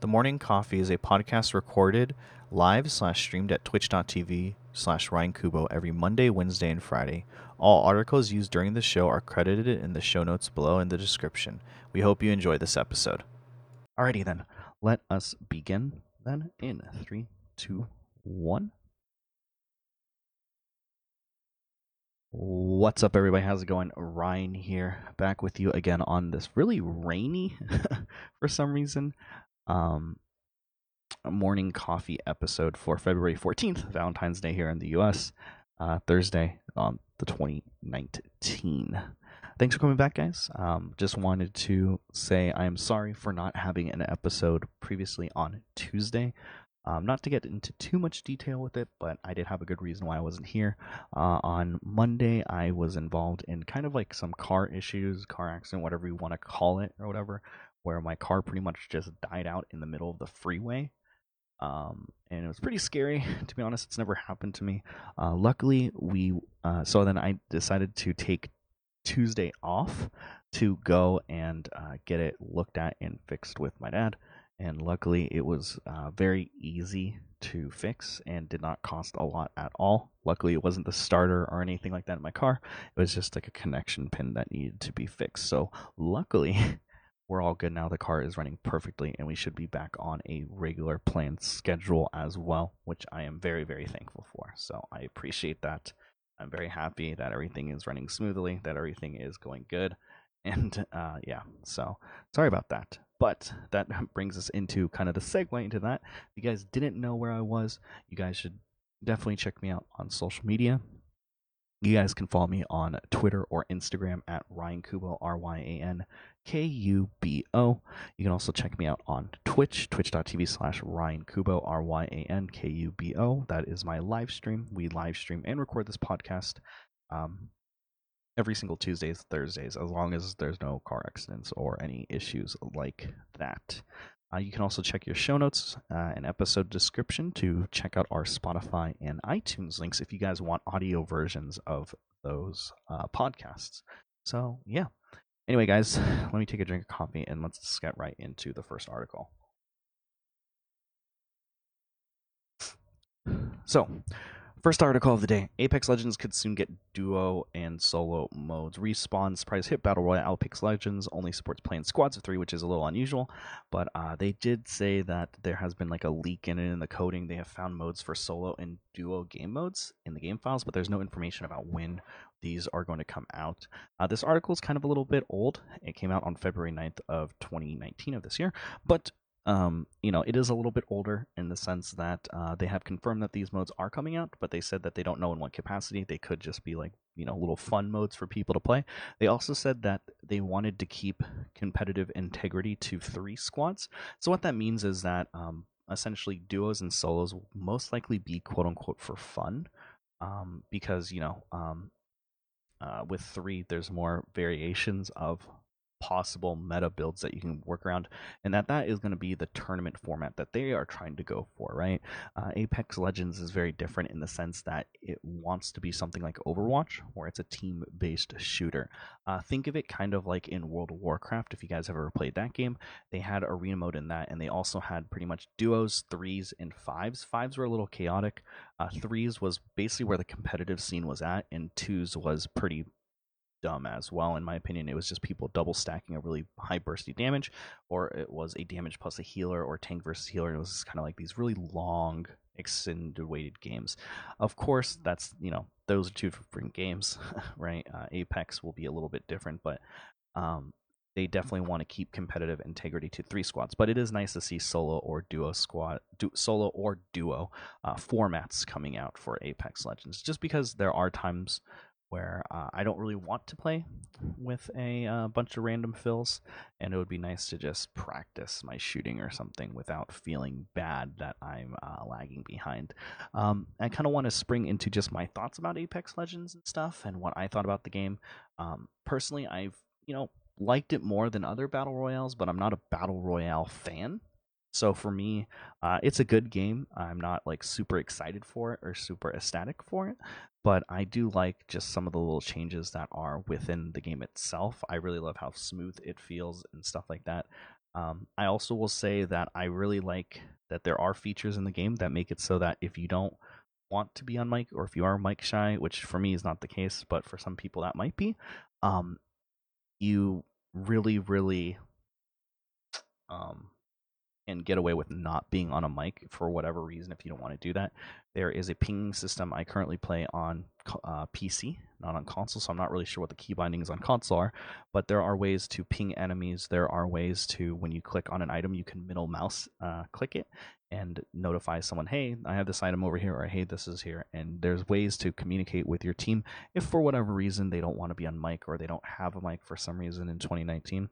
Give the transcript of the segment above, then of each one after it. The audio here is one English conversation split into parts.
The Morning Coffee is a podcast recorded live slash streamed at twitch.tv slash Ryan Kubo every Monday, Wednesday, and Friday. All articles used during the show are credited in the show notes below in the description. We hope you enjoy this episode. Alrighty then, let us begin then in three, two, one. What's up, everybody? How's it going? Ryan here, back with you again on this really rainy, for some reason, um, morning coffee episode for February 14th, Valentine's Day here in the US, uh, Thursday on the 2019. Thanks for coming back, guys. Um, just wanted to say I am sorry for not having an episode previously on Tuesday. Um, not to get into too much detail with it, but I did have a good reason why I wasn't here. Uh, on Monday, I was involved in kind of like some car issues, car accident, whatever you want to call it, or whatever, where my car pretty much just died out in the middle of the freeway. Um, and it was pretty scary, to be honest. It's never happened to me. Uh, luckily, we uh, so then I decided to take Tuesday off to go and uh, get it looked at and fixed with my dad and luckily it was uh, very easy to fix and did not cost a lot at all. Luckily, it wasn't the starter or anything like that in my car. It was just like a connection pin that needed to be fixed. So, luckily, we're all good now. The car is running perfectly, and we should be back on a regular planned schedule as well, which I am very, very thankful for. So, I appreciate that. I'm very happy that everything is running smoothly, that everything is going good. And uh, yeah, so sorry about that. But that brings us into kind of the segue into that. If you guys didn't know where I was, you guys should definitely check me out on social media. You guys can follow me on Twitter or Instagram at Ryan Kubo, R Y A N K U B O. You can also check me out on Twitch, twitch.tv slash Ryan Kubo, R Y A N K U B O. That is my live stream. We live stream and record this podcast um, every single Tuesdays, Thursdays, as long as there's no car accidents or any issues like that. Uh, you can also check your show notes uh, and episode description to check out our Spotify and iTunes links if you guys want audio versions of those uh, podcasts. So, yeah. Anyway, guys, let me take a drink of coffee and let's get right into the first article. So, First article of the day Apex Legends could soon get duo and solo modes. Respawn surprise hit Battle Royale Apex Legends only supports playing squads of three, which is a little unusual. But uh, they did say that there has been like a leak in it in the coding. They have found modes for solo and duo game modes in the game files, but there's no information about when these are going to come out. Uh, this article is kind of a little bit old. It came out on February 9th of 2019 of this year, but um, you know, it is a little bit older in the sense that uh, they have confirmed that these modes are coming out, but they said that they don't know in what capacity. They could just be like, you know, little fun modes for people to play. They also said that they wanted to keep competitive integrity to three squads. So what that means is that um, essentially duos and solos will most likely be quote unquote for fun, um, because you know, um, uh, with three, there's more variations of possible meta builds that you can work around and that that is going to be the tournament format that they are trying to go for right? Uh, apex legends is very different in the sense that it wants to be something like overwatch where it's a team based shooter. Uh, think of it kind of like in world of warcraft if you guys have ever played that game. They had arena mode in that and they also had pretty much duos threes and fives. Fives were a little chaotic. Uh, threes was basically where the competitive scene was at and twos was pretty dumb as well. In my opinion, it was just people double stacking a really high bursty damage, or it was a damage plus a healer or tank versus healer. It was kind of like these really long, extenuated games. Of course, that's you know those are two different games, right? Uh, Apex will be a little bit different, but um, they definitely want to keep competitive integrity to three squads. But it is nice to see solo or duo squad, du- solo or duo uh, formats coming out for Apex Legends, just because there are times where uh, I don't really want to play with a uh, bunch of random fills, and it would be nice to just practice my shooting or something without feeling bad that I'm uh, lagging behind. Um, I kind of want to spring into just my thoughts about Apex Legends and stuff, and what I thought about the game. Um, personally, I've you know liked it more than other battle royales, but I'm not a battle royale fan. So for me, uh, it's a good game. I'm not like super excited for it or super ecstatic for it, but I do like just some of the little changes that are within the game itself. I really love how smooth it feels and stuff like that. Um, I also will say that I really like that there are features in the game that make it so that if you don't want to be on mic or if you are mic shy, which for me is not the case, but for some people that might be, um, you really, really um, and get away with not being on a mic for whatever reason if you don't want to do that. There is a pinging system. I currently play on uh, PC, not on console, so I'm not really sure what the key bindings on console are. But there are ways to ping enemies. There are ways to, when you click on an item, you can middle mouse uh, click it and notify someone, hey, I have this item over here, or hey, this is here. And there's ways to communicate with your team if for whatever reason they don't want to be on mic or they don't have a mic for some reason in 2019.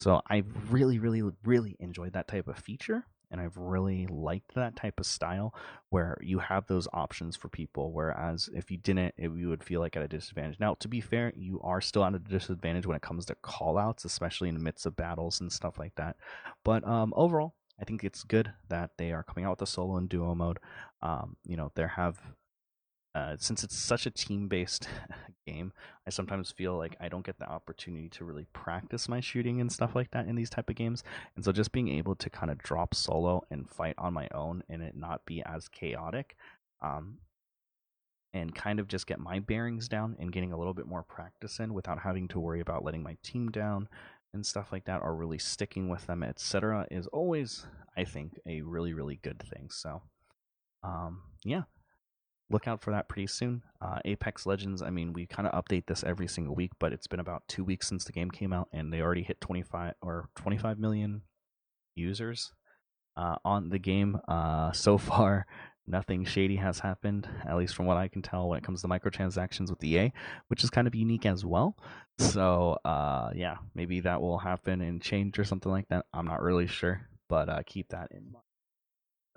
So I really, really, really enjoyed that type of feature. And I've really liked that type of style where you have those options for people. Whereas if you didn't, it, you would feel like at a disadvantage. Now, to be fair, you are still at a disadvantage when it comes to callouts, especially in the midst of battles and stuff like that. But um, overall, I think it's good that they are coming out with a solo and duo mode. Um, you know, there have uh, since it's such a team-based game, I sometimes feel like I don't get the opportunity to really practice my shooting and stuff like that in these type of games. And so just being able to kind of drop solo and fight on my own and it not be as chaotic, um, and kind of just get my bearings down and getting a little bit more practice in without having to worry about letting my team down and stuff like that or really sticking with them, etc., is always, I think, a really, really good thing. So, um, yeah, look out for that pretty soon. Uh, Apex Legends, I mean, we kind of update this every single week, but it's been about two weeks since the game came out, and they already hit 25 or 25 million users uh, on the game. Uh, so far, nothing shady has happened, at least from what I can tell, when it comes to microtransactions with EA, which is kind of unique as well. So, uh, yeah, maybe that will happen and change or something like that. I'm not really sure, but uh, keep that in mind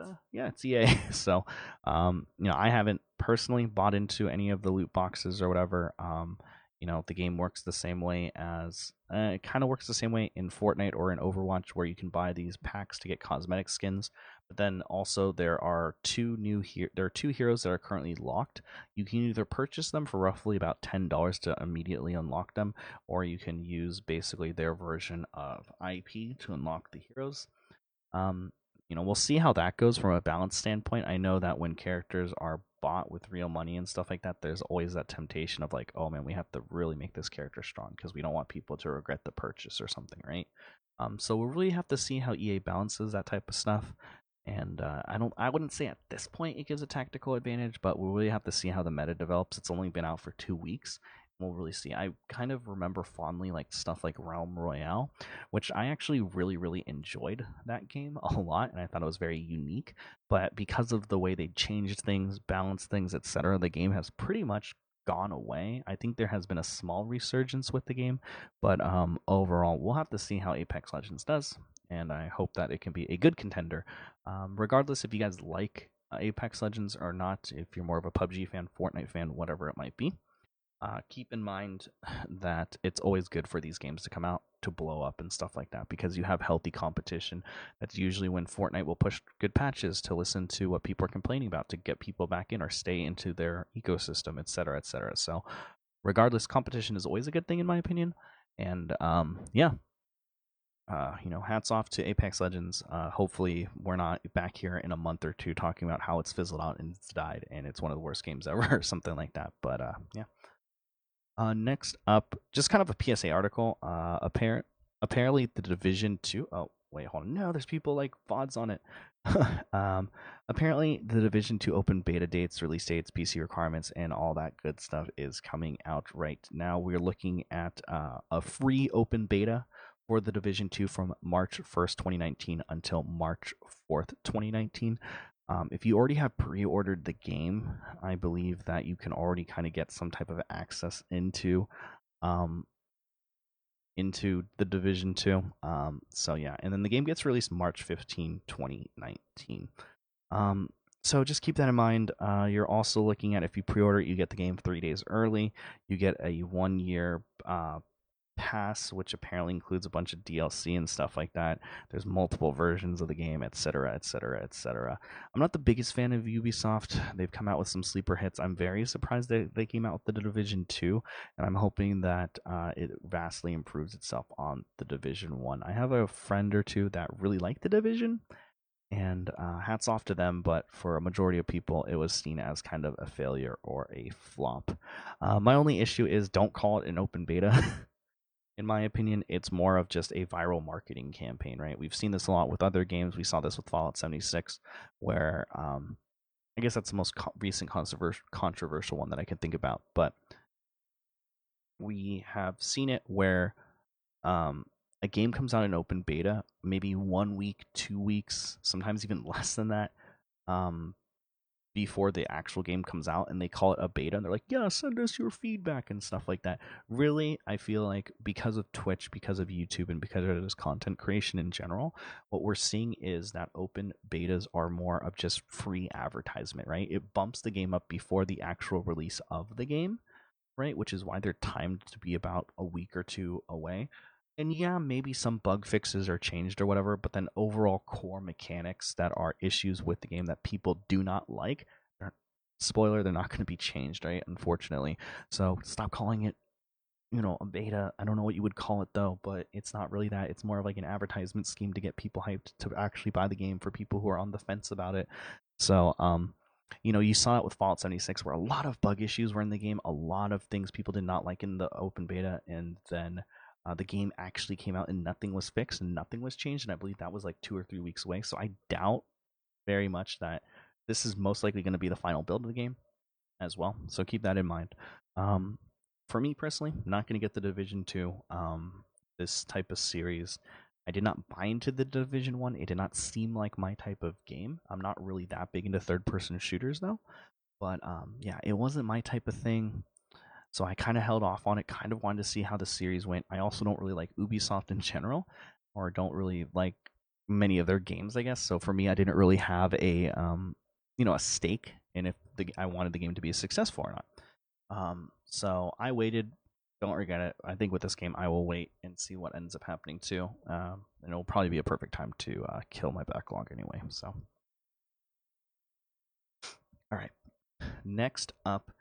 uh, yeah, it's EA. so, um, you know, I haven't personally bought into any of the loot boxes or whatever. Um, you know, the game works the same way as uh, it kind of works the same way in Fortnite or in Overwatch, where you can buy these packs to get cosmetic skins. But then also there are two new here. There are two heroes that are currently locked. You can either purchase them for roughly about ten dollars to immediately unlock them, or you can use basically their version of IP to unlock the heroes. Um, you know, we'll see how that goes from a balance standpoint. I know that when characters are bought with real money and stuff like that, there's always that temptation of like, oh man, we have to really make this character strong because we don't want people to regret the purchase or something, right? Um, so we'll really have to see how EA balances that type of stuff. And uh, I don't, I wouldn't say at this point it gives a tactical advantage, but we'll really have to see how the meta develops. It's only been out for two weeks, we'll really see. I kind of remember fondly like stuff like Realm Royale, which I actually really, really enjoyed that game a lot, and I thought it was very unique. But because of the way they changed things, balanced things, etc., the game has pretty much gone away. I think there has been a small resurgence with the game, but um, overall, we'll have to see how Apex Legends does, and I hope that it can be a good contender. Um, regardless if you guys like uh, Apex Legends or not, if you're more of a PUBG fan, Fortnite fan, whatever it might be uh, keep in mind that it's always good for these games to come out to blow up and stuff like that because you have healthy competition. That's usually when Fortnite will push good patches to listen to what people are complaining about to get people back in or stay into their ecosystem, etc., etc. So, regardless, competition is always a good thing in my opinion. And um, yeah, uh, you know, hats off to Apex Legends. Uh, hopefully, we're not back here in a month or two talking about how it's fizzled out and it's died and it's one of the worst games ever or something like that. But uh, yeah. Uh, next up, just kind of a PSA article. Uh, apparent, apparently the Division Two. Oh, wait, hold on. No, there's people like vods on it. um, apparently the Division Two open beta dates, release dates, PC requirements, and all that good stuff is coming out right now. We're looking at uh, a free open beta for the Division Two from March 1st, 2019, until March 4th, 2019. Um, if you already have pre-ordered the game, I believe that you can already kind of get some type of access into um, into the Division Two. Um, so yeah, and then the game gets released March 15, 2019. Um, so just keep that in mind. Uh, you're also looking at if you pre-order, you get the game three days early. You get a one-year uh, pass, which apparently includes a bunch of DLC and stuff like that. There's multiple versions of the game, etc., etc., etc. I'm not the biggest fan of Ubisoft. They've come out with some sleeper hits. I'm very surprised that they came out with the Division 2, and I'm hoping that uh, it vastly improves itself on the Division 1. I have a friend or two that really like the Division, and uh, hats off to them. But for a majority of people, it was seen as kind of a failure or a flop. Uh, my only issue is don't call it an open beta. in my opinion, it's more of just a viral marketing campaign, right? We've seen this a lot with other games. We saw this with Fallout 76, where um, I guess that's the most co- recent controversial controversial one that I can think about. But we have seen it where um, a game comes out in open beta, maybe one week, two weeks, sometimes even less than that, um, before the actual game comes out, and they call it a beta, and they're like, "Yeah, send us your feedback and stuff like that." Really, I feel like because of Twitch, because of YouTube, and because of this content creation in general, what we're seeing is that open betas are more of just free advertisement, right? It bumps the game up before the actual release of the game, right? Which is why they're timed to be about a week or two away and yeah, maybe some bug fixes are changed or whatever, but then overall core mechanics that are issues with the game that people do not like, spoiler, they're not going to be changed, right? Unfortunately. So stop calling it, you know, a beta. I don't know what you would call it though, but it's not really that. It's more of like an advertisement scheme to get people hyped to actually buy the game for people who are on the fence about it. So, um, you know, you saw it with Fallout 76 where a lot of bug issues were in the game, a lot of things people did not like in the open beta, and then uh, the game actually came out and nothing was fixed and nothing was changed, and I believe that was like two or three weeks away. So I doubt very much that this is most likely going to be the final build of the game as well. So keep that in mind. Um, for me personally, not going to get the Division Two. Um, this type of series, I did not buy into the Division One. It did not seem like my type of game. I'm not really that big into third-person shooters though. But um, yeah, it wasn't my type of thing. So I kind of held off on it, kind of wanted to see how the series went. I also don't really like Ubisoft in general, or don't really like many of their games, I guess. So for me, I didn't really have a um, you know a stake in if the, I wanted the game to be successful or not. Um, so I waited. Don't regret it. I think with this game, I will wait and see what ends up happening too. Um, and it'll probably be a perfect time to uh, kill my backlog anyway. So, all right. Next up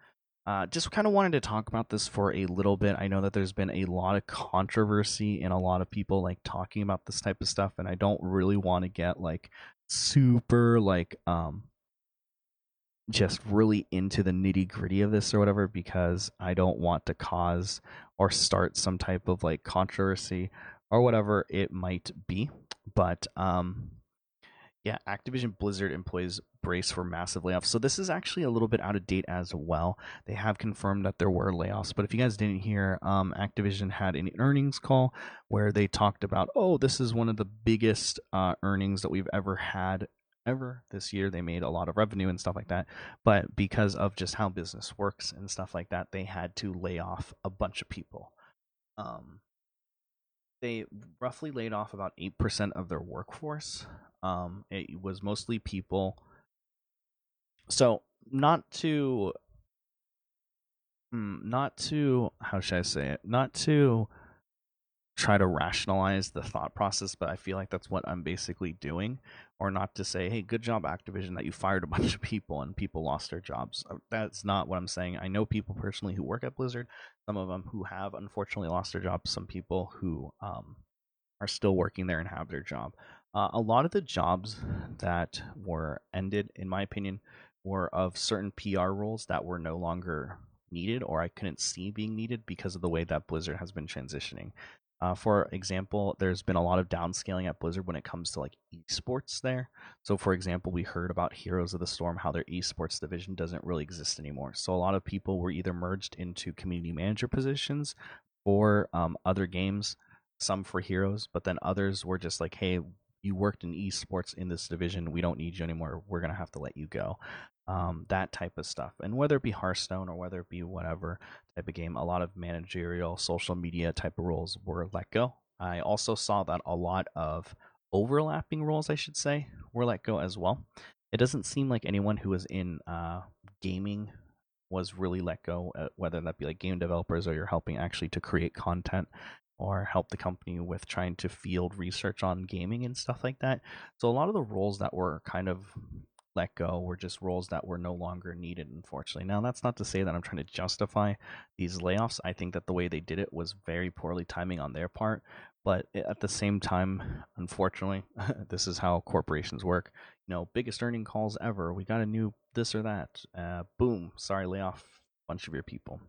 uh, just kind of wanted to talk about this for a little bit. I know that there's been a lot of controversy and a lot of people like talking about this type of stuff, and I don't really want to get like super like um just really into the nitty gritty of this or whatever because I don't want to cause or start some type of like controversy or whatever it might be. But um yeah, Activision Blizzard employees brace for massive layoffs. So this is actually a little bit out of date as well. They have confirmed that there were layoffs, but if you guys didn't hear, um, Activision had an earnings call where they talked about, oh, this is one of the biggest uh, earnings that we've ever had ever this year. They made a lot of revenue and stuff like that, but because of just how business works and stuff like that, they had to lay off a bunch of people. Um, they roughly laid off about 8% of their workforce um, it was mostly people. So not to, hmm, not to how should I say it? Not to try to rationalize the thought process, but I feel like that's what I'm basically doing. Or not to say, hey, good job, Activision, that you fired a bunch of people and people lost their jobs. Uh, that's not what I'm saying. I know people personally who work at Blizzard, some of them who have unfortunately lost their jobs, some people who um, are still working there and have their job. Uh, a lot of the jobs that were ended, in my opinion, were of certain PR roles that were no longer needed or I couldn't see being needed because of the way that Blizzard has been transitioning. Uh, for example, there's been a lot of downscaling at Blizzard when it comes to like esports there. So, for example, we heard about Heroes of the Storm, how their esports division doesn't really exist anymore. So, a lot of people were either merged into community manager positions for um, other games, some for Heroes, but then others were just like, hey, you worked in esports in this division. We don't need you anymore. We're gonna have to let you go. Um, that type of stuff. And whether it be Hearthstone or whether it be whatever type of game, a lot of managerial, social media type of roles were let go. I also saw that a lot of overlapping roles, I should say, were let go as well. It doesn't seem like anyone who was in uh, gaming was really let go, uh, whether that be like game developers or you're helping actually to create content or help the company with trying to field research on gaming and stuff like that. So a lot of the roles that were kind of let go were just roles that were no longer needed, unfortunately. Now, that's not to say that I'm trying to justify these layoffs. I think that the way they did it was very poorly timing on their part. But at the same time, unfortunately, this is how corporations work. You know, biggest earning calls ever. We got a new this or that. Uh, boom. Sorry, lay off a bunch of your people.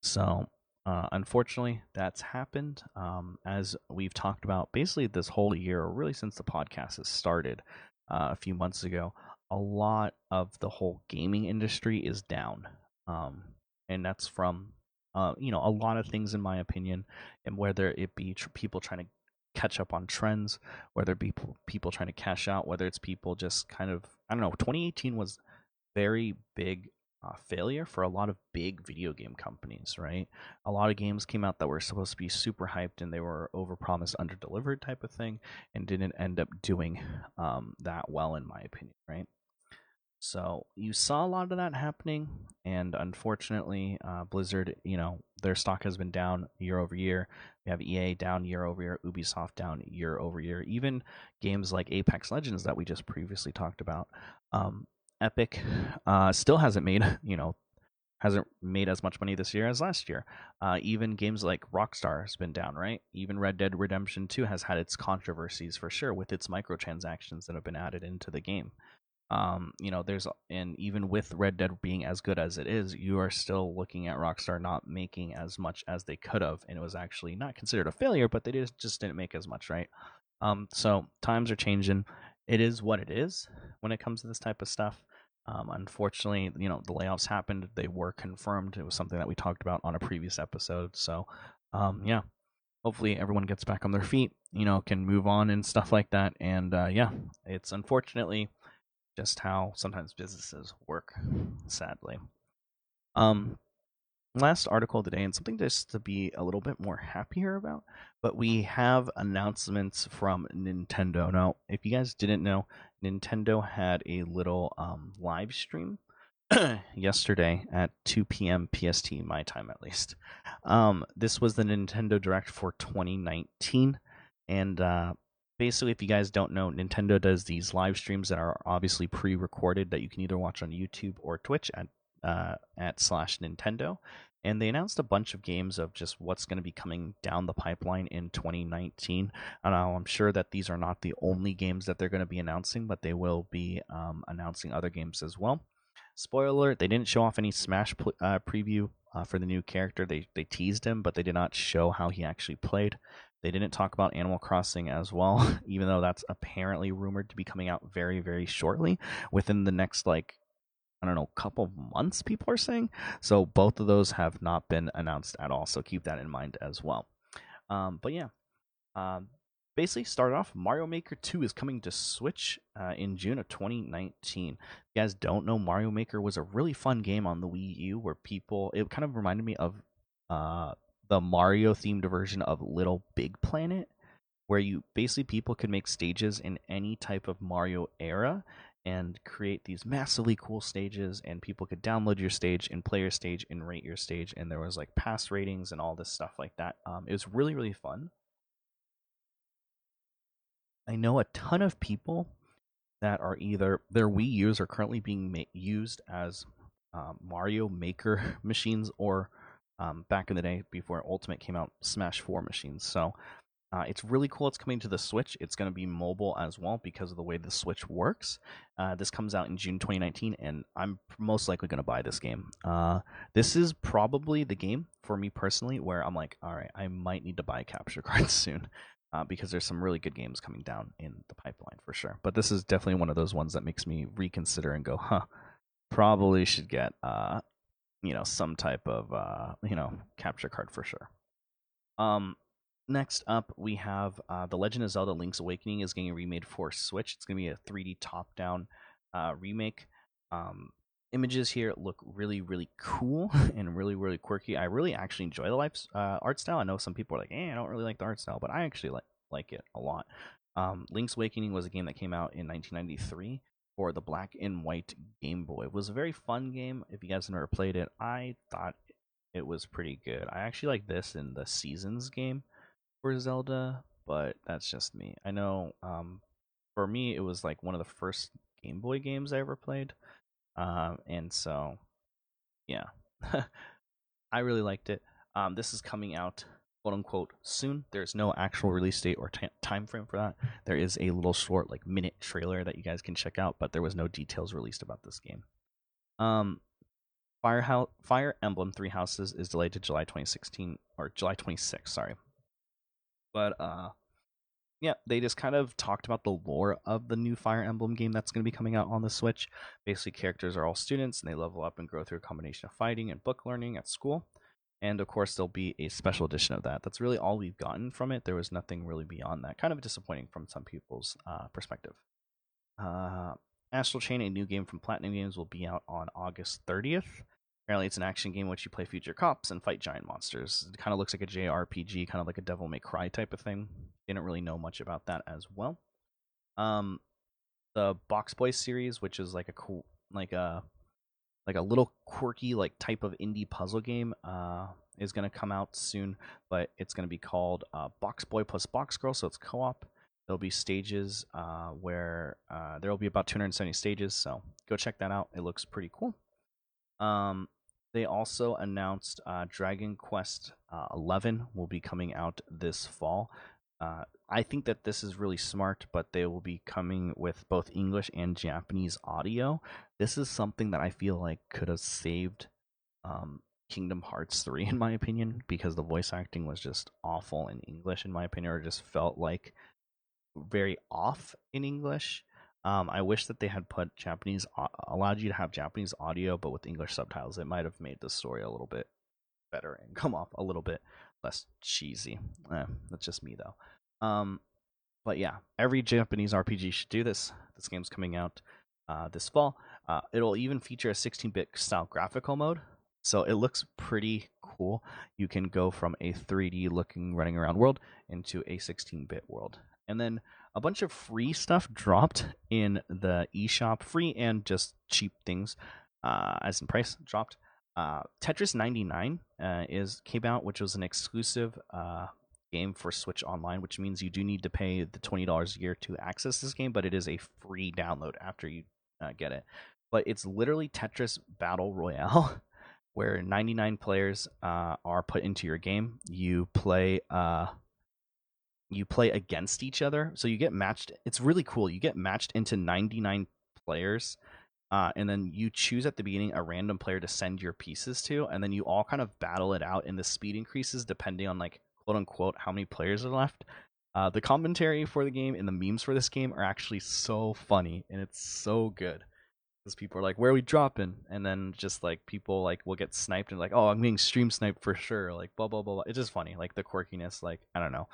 So, uh, unfortunately, that's happened. Um, as we've talked about basically this whole year, really since the podcast has started uh, a few months ago, a lot of the whole gaming industry is down. Um, and that's from, uh, you know, a lot of things, in my opinion, and whether it be tr- people trying to catch up on trends, whether it be p- people trying to cash out, whether it's people just kind of, I don't know, 2018 was very big uh, failure for a lot of big video game companies, right? A lot of games came out that were supposed to be super hyped and they were overpromised, underdelivered type of thing, and didn't end up doing um, that well, in my opinion, right? So you saw a lot of that happening, and unfortunately, uh, Blizzard, you know, their stock has been down year over year. We have EA down year over year, Ubisoft down year over year. Even games like Apex Legends that we just previously talked about, um, Epic uh, still hasn't made, you know, hasn't made as much money this year as last year. Uh, even games like Rockstar has been down, right? Even Red Dead Redemption 2 has had its controversies for sure with its microtransactions that have been added into the game um, you know, there's and even with Red Dead being as good as it is, you are still looking at Rockstar not making as much as they could have, and it was actually not considered a failure, but they just just didn't make as much, right? Um, so times are changing. It is what it is when it comes to this type of stuff. Um, unfortunately, you know, the layoffs happened. They were confirmed. It was something that we talked about on a previous episode. So, um, yeah, hopefully everyone gets back on their feet. You know, can move on and stuff like that. And uh, yeah, it's unfortunately just how sometimes businesses work, sadly. Um, last article today, and something just to be a little bit more happier about, but we have announcements from Nintendo. Now, if you guys didn't know, Nintendo had a little um, live stream yesterday at 2 p.m. PST, my time at least. Um, this was the Nintendo Direct for 2019, and uh, basically, if you guys don't know, Nintendo does these live streams that are obviously pre-recorded that you can either watch on YouTube or Twitch at uh, at slash Nintendo. And they announced a bunch of games of just what's going to be coming down the pipeline in 2019. And I'm sure that these are not the only games that they're going to be announcing, but they will be um, announcing other games as well. Spoiler alert: they didn't show off any Smash pl- uh, preview uh, for the new character. They they teased him, but they did not show how he actually played. They didn't talk about Animal Crossing as well, even though that's apparently rumored to be coming out very, very shortly within the next, like, I don't know, couple months, people are saying. So both of those have not been announced at all. So keep that in mind as well. Um, but yeah, um, basically start off Mario Maker 2 is coming to Switch uh, in June of 2019. If you guys don't know, Mario Maker was a really fun game on the Wii U where people, it kind of reminded me of uh, the Mario themed version of Little Big Planet, where you basically people could make stages in any type of Mario era and create these massively cool stages and people could download your stage and play your stage and rate your stage and there was like pass ratings and all this stuff like that um, it was really really fun i know a ton of people that are either their wii u's are currently being ma- used as um, mario maker machines or um, back in the day before Ultimate came out, Smash 4 machines. So uh, it's really cool. It's coming to the Switch. It's going to be mobile as well because of the way the Switch works. Uh, this comes out in June 2019, and I'm most likely going to buy this game. Uh, this is probably the game for me personally where I'm like, all right, I might need to buy capture cards soon. Uh, because there's some really good games coming down in the pipeline for sure. But this is definitely one of those ones that makes me reconsider and go, huh, probably should get uh, you know some type of uh, you know capture card for sure. Um, next up we have uh, the Legend of Zelda: Link's Awakening is getting remade for Switch. It's gonna be a 3D top-down uh, remake. Um, images here look really really cool and really really quirky. I really actually enjoy the life uh, art style. I know some people are like, "Eh, I don't really like the art style," but I actually like like it a lot. Um, Link's Awakening was a game that came out in 1993 for the black and white Game Boy. It was a very fun game. If you guys have never played it, I thought it was pretty good. I actually like this in the Seasons game. For Zelda, but that's just me. I know um, for me, it was like one of the first Game Boy games I ever played, um, and so yeah, I really liked it. Um, this is coming out quote unquote soon. There's no actual release date or t- time frame for that. There is a little short like minute trailer that you guys can check out, but there was no details released about this game. Um, Fire, Fire Emblem Three Houses is delayed to July 2016 or July 26. Sorry, but uh, yeah, they just kind of talked about the lore of the new Fire Emblem game that's going to be coming out on the Switch. Basically, characters are all students and they level up and grow through a combination of fighting and book learning at school. And of course, there'll be a special edition of that. That's really all we've gotten from it. There was nothing really beyond that. Kind of disappointing from some people's uh, perspective. Uh, Astral Chain, a new game from Platinum Games, will be out on August 30th. Apparently, it's an action game in which you play future cops and fight giant monsters. It kind of looks like a JRPG, kind of like a Devil May Cry type of thing. Didn't really know much about that as well. Um, the Box Boy series, which is like a cool, like a like a little quirky like type of indie puzzle game uh, is going to come out soon but it's going to be called uh, box boy plus box girl so it's co-op there'll be stages uh, where uh, there will be about 270 stages so go check that out it looks pretty cool um, they also announced uh, dragon quest uh, 11 will be coming out this fall uh, I think that this is really smart, but they will be coming with both English and Japanese audio. This is something that I feel like could have saved um, Kingdom Hearts 3, in my opinion, because the voice acting was just awful in English, in my opinion, or just felt like very off in English. Um, I wish that they had put Japanese, allowed you to have Japanese audio, but with English subtitles. It might have made the story a little bit better and come off a little bit less cheesy. Eh, that's just me though. Um, but yeah, every Japanese RPG should do this. This game's coming out uh, this fall. Uh, it'll even feature a 16-bit style graphical mode, so it looks pretty cool. You can go from a 3D looking running around world into a 16-bit world, and then a bunch of free stuff dropped in the eShop, free and just cheap things, uh, as in price dropped. Uh, Tetris 99 uh, is came out, which was an exclusive uh, game for Switch Online, which means you do need to pay the twenty dollars a year to access this game, but it is a free download after you uh, get it. But it's literally Tetris Battle Royale, where 99 players uh, are put into your game. You play. You play against each other, so you get matched. It's really cool. You get matched into 99 players uh, and then you choose at the beginning a random player to send your pieces to, and then you all kind of battle it out, and the speed increases depending on like quote unquote how many players are left. Uh, the commentary for the game and the memes for this game are actually so funny, and it's so good because people are like, "Where are we dropping?" And then just like people like will get sniped and like, "Oh, I'm being stream sniped for sure." Like blah blah blah. blah. It's just funny, like the quirkiness. Like I don't know.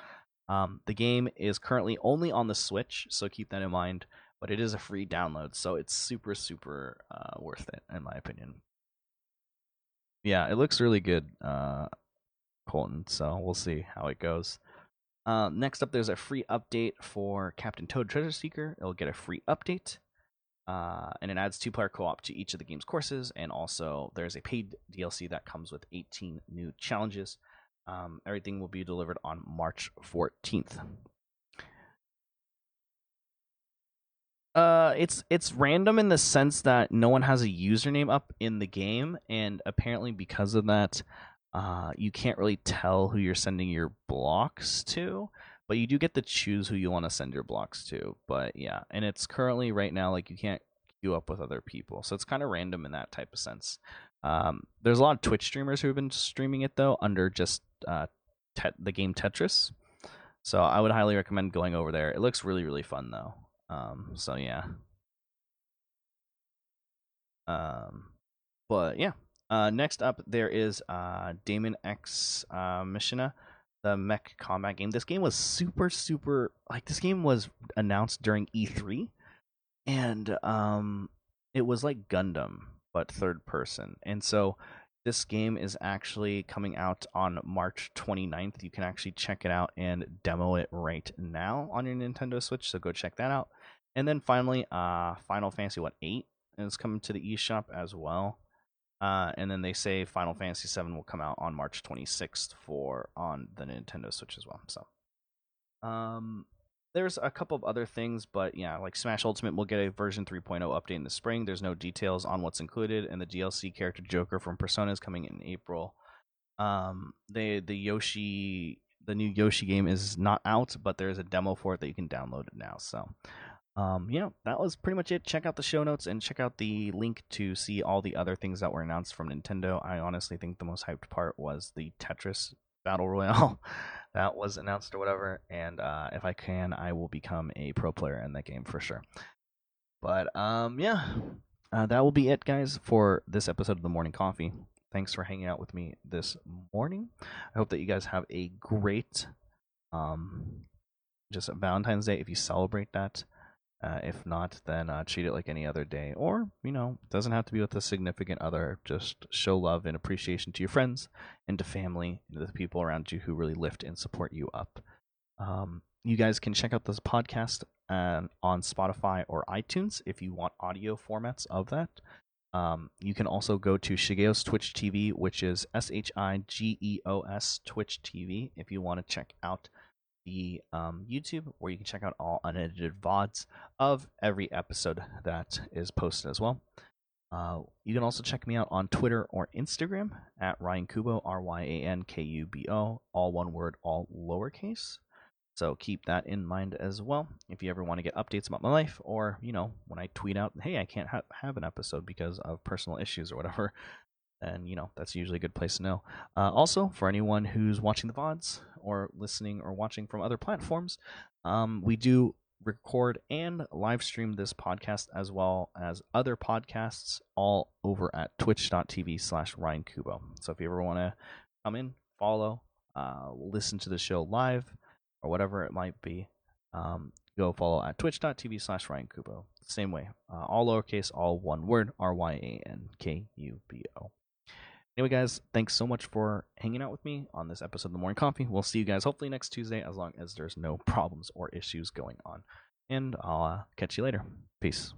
Um, the game is currently only on the Switch, so keep that in mind but it is a free download, so it's super super uh, worth it in my opinion. Yeah, it looks really good, uh, Colton. So we'll see how it goes. Uh, next up, there's a free update for Captain Toad Treasure Seeker. It'll get a free update, uh, and it adds two-player co-op to each of the game's courses. And also, there's a paid DLC that comes with 18 new challenges. Um, everything will be delivered on March 14th. Uh, it's it's random in the sense that no one has a username up in the game, and apparently because of that, uh, you can't really tell who you're sending your blocks to. But you do get to choose who you want to send your blocks to. But yeah, and it's currently right now like you can't queue up with other people, so it's kind of random in that type of sense. Um, there's a lot of Twitch streamers who have been streaming it though under just uh, te- the game Tetris. So I would highly recommend going over there. It looks really really fun though. Um, so yeah. Um, but yeah. Uh, next up, there is uh, Daemon X uh, Machina, the mech combat game. This game was super, super like this game was announced during E3, and um, it was like Gundam but third person. And so this game is actually coming out on March 29th. You can actually check it out and demo it right now on your Nintendo Switch, so go check that out. And then finally, uh, Final Fantasy what eight is coming to the eShop as well. Uh, and then they say Final Fantasy 7 will come out on March 26th for on the Nintendo Switch as well. So Um, there's a couple of other things, but yeah, like Smash Ultimate will get a version 3.0 update in the spring. There's no details on what's included, and the DLC character Joker from Persona is coming in April. Um, they the Yoshi the new Yoshi game is not out, but there's a demo for it that you can download it now. So, um, yeah, that was pretty much it. Check out the show notes and check out the link to see all the other things that were announced from Nintendo. I honestly think the most hyped part was the Tetris Battle Royale that was announced or whatever. And uh, if I can, I will become a pro player in that game for sure. But um, yeah, uh, that will be it, guys, for this episode of the Morning Coffee. Thanks for hanging out with me this morning. I hope that you guys have a great um, just Valentine's Day if you celebrate that. Uh, if not, then uh, treat it like any other day. Or, you know, doesn't have to be with a significant other. Just show love and appreciation to your friends and to family and to the people around you who really lift and support you up. Um, you guys can check out this podcast uh, on Spotify or iTunes if you want audio formats of that. Um, you can also go to Shigeo's Twitch TV, which is S H I G E O S Twitch TV, if you want to check out the um, YouTube, where you can check out all unedited VODs of every episode that is posted as well. Uh, you can also check me out on Twitter or Instagram at Ryan Kubo, R Y A N K U B O, all one word, all lowercase. So keep that in mind as well. If you ever want to get updates about my life, or you know, when I tweet out, "Hey, I can't ha- have an episode because of personal issues or whatever," and you know, that's usually a good place to know. Uh, also, for anyone who's watching the vods or listening or watching from other platforms, um, we do record and live stream this podcast as well as other podcasts all over at twitch.tv slash ryan kubo so if you ever want to come in follow uh, listen to the show live or whatever it might be, um, go follow at twitch.tv slash Ryan Kubo. Same way. Uh, all lowercase, all one word, R Y A N K U B O. Anyway, guys, thanks so much for hanging out with me on this episode of The Morning Coffee. We'll see you guys hopefully next Tuesday as long as there's no problems or issues going on. And I'll uh, catch you later. Peace.